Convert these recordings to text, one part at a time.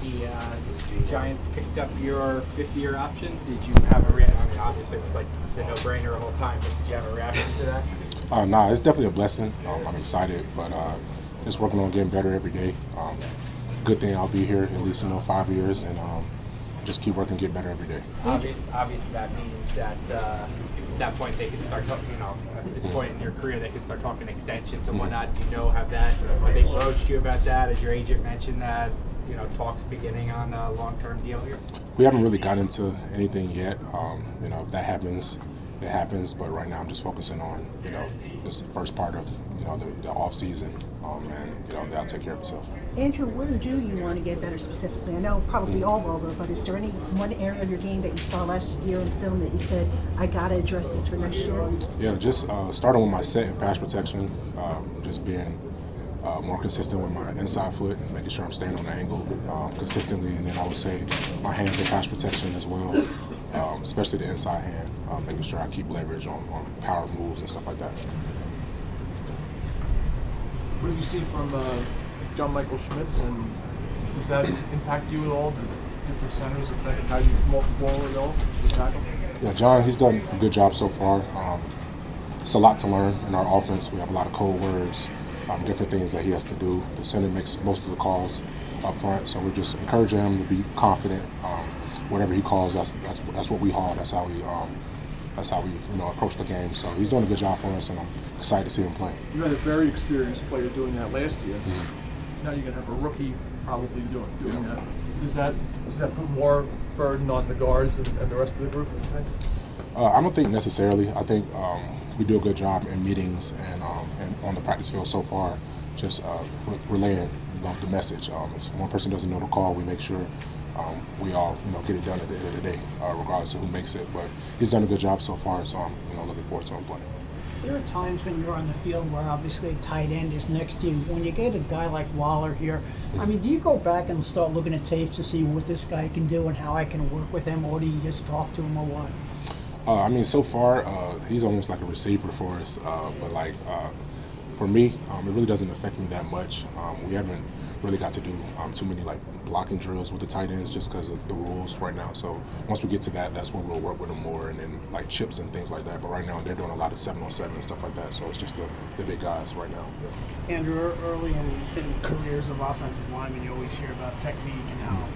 The uh, Giants picked up your fifth-year option. Did you have a reaction? I mean, obviously it was like the no-brainer the whole time, but did you have a reaction to that? Uh, nah, it's definitely a blessing. Um, I'm excited, but uh, just working on getting better every day. Um, good thing I'll be here at least you know five years, and um, just keep working, get better every day. Obviously, obviously that means that uh, at that point they can start talking. You know, at this point in your career, they can start talking extensions and whatnot. Do you know have that? Have they approached you about that? Has your agent mentioned that? You know, talks beginning on a long-term deal here. We haven't really got into anything yet. Um, you know, if that happens, it happens. But right now, I'm just focusing on you know this first part of you know the, the off season, um, and you know that'll take care of itself. Andrew, where do you want to get better specifically? I know probably all over, but is there any one area of your game that you saw last year in film that you said, I got to address this for next year? Yeah, just uh, starting with my set and pass protection, um, just being uh, more consistent with my inside foot, making sure I'm staying on the angle um, consistently, and then I would say my hands and pass protection as well, um, especially the inside hand, uh, making sure I keep leverage on, on power moves and stuff like that. What have you seen from uh, John Michael Schmitz, and does that impact you at all? Does different centers affect how you the ball at all? Yeah, John, he's done a good job so far. Um, it's a lot to learn in our offense. We have a lot of code words, um, different things that he has to do. The center makes most of the calls up front, so we're just encouraging him to be confident. Um, whatever he calls, that's, that's that's what we haul. That's how we um, that's how we you know approach the game. So he's doing a good job for us, and I'm excited to see him play. You had a very experienced player doing that last year. Now you're gonna have a rookie probably doing doing that. Does that does that put more burden on the guards and, and the rest of the group? Uh, I don't think necessarily. I think um, we do a good job in meetings and, um, and on the practice field so far, just uh, re- relaying the message. Um, if one person doesn't know the call, we make sure um, we all you know get it done at the end of the day, uh, regardless of who makes it. But he's done a good job so far, so I'm you know looking forward to him playing. There are times when you're on the field where obviously a tight end is next to you. When you get a guy like Waller here, I mean, do you go back and start looking at tapes to see what this guy can do and how I can work with him, or do you just talk to him or what? Uh, I mean, so far uh, he's almost like a receiver for us. Uh, but like uh, for me, um, it really doesn't affect me that much. Um, we haven't really got to do um, too many like blocking drills with the tight ends just because of the rules right now. So once we get to that, that's when we'll work with them more and then like chips and things like that. But right now they're doing a lot of seven on seven and stuff like that. So it's just the, the big guys right now. Yeah. Andrew, early in, in careers of offensive linemen, you always hear about technique and how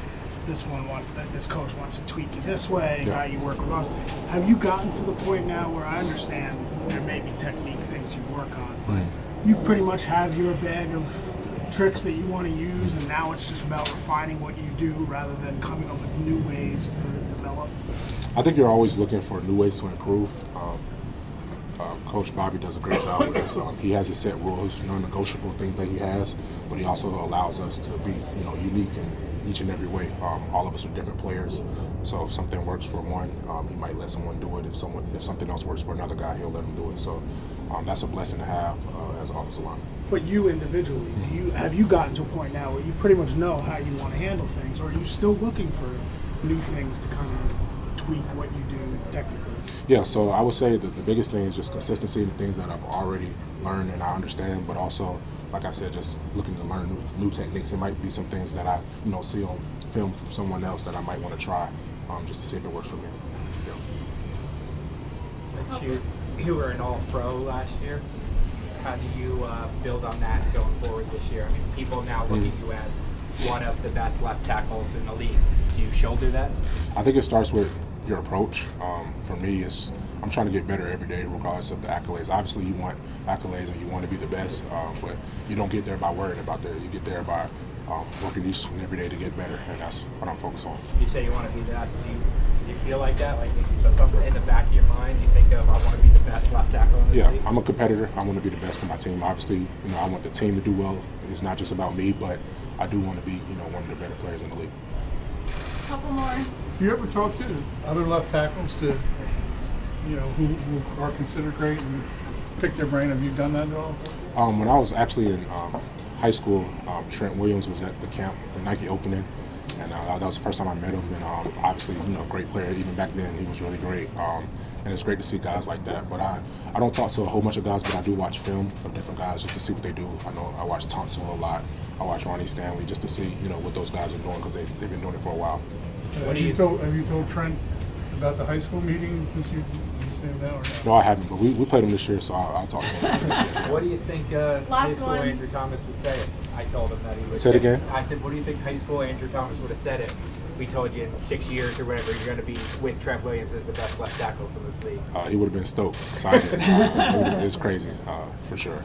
this one wants that, this coach wants to tweak you this way, Yeah. how you work with us. Have you gotten to the point now where I understand there may be technique things you work on, but you've pretty much have your bag of tricks that you want to use, and now it's just about refining what you do rather than coming up with new ways to develop. I think you're always looking for new ways to improve. Um, uh, Coach Bobby does a great job with this. Um, he has his set rules, non-negotiable things that he has, but he also allows us to be, you know, unique in each and every way. Um, all of us are different players, so if something works for one, um, he might let someone do it. If someone, if something else works for another guy, he'll let him do it. So um, that's a blessing to have uh, as an offensive lineman. But you individually, do you have you gotten to a point now where you pretty much know how you want to handle things, or are you still looking for new things to kind of tweak what you do technically? Yeah, so I would say the biggest thing is just consistency the things that I've already learned and I understand, but also, like I said, just looking to learn new, new techniques. It might be some things that I, you know, see on film from someone else that I might want to try, um, just to see if it works for me. Yeah. You, you were an All Pro last year. How do you uh, build on that going forward this year? I mean, people now look at you as one of the best left tackles in the league. Do you shoulder that? I think it starts with your approach. Um, for me, it's I'm trying to get better every day, regardless of the accolades. Obviously, you want accolades and you want to be the best, um, but you don't get there by worrying about that. You get there by um, working each and every day to get better, and that's what I'm focused on. You say you want to be the best. Do you, do you feel like that? Like is something in the back of your mind? You think of I want to be the best left tackle in this Yeah, league? I'm a competitor. I want to be the best for my team. Obviously, you know, I want the team to do well. It's not just about me, but I do want to be, you know, one of the better players in the league. Couple more. You ever talk to other left tackles to, you know, who, who are considered great and pick their brain? Have you done that at all? Um, when I was actually in um, high school, um, Trent Williams was at the camp, the Nike opening, and uh, that was the first time I met him. And um, obviously, you know, great player. Even back then, he was really great. Um, and it's great to see guys like that. But I, I don't talk to a whole bunch of guys, but I do watch film of different guys just to see what they do. I know I watch Tunsil a lot. I watch Ronnie Stanley just to see, you know, what those guys are doing because they, they've been doing it for a while. have, you told, have you told Trent about the high school meeting since you, you see him now or not? No, I haven't, but we, we played him this year, so I'll, I'll talk to him. What do you think uh, Last high school one. Andrew Thomas would say? I told him that he would. Say it again? I said, what do you think high school Andrew Thomas would have said it? We told you in six years or whatever you're going to be with Trent Williams as the best left tackles in this league. uh, he would have been stoked, excited. uh, it it's crazy, uh, for sure.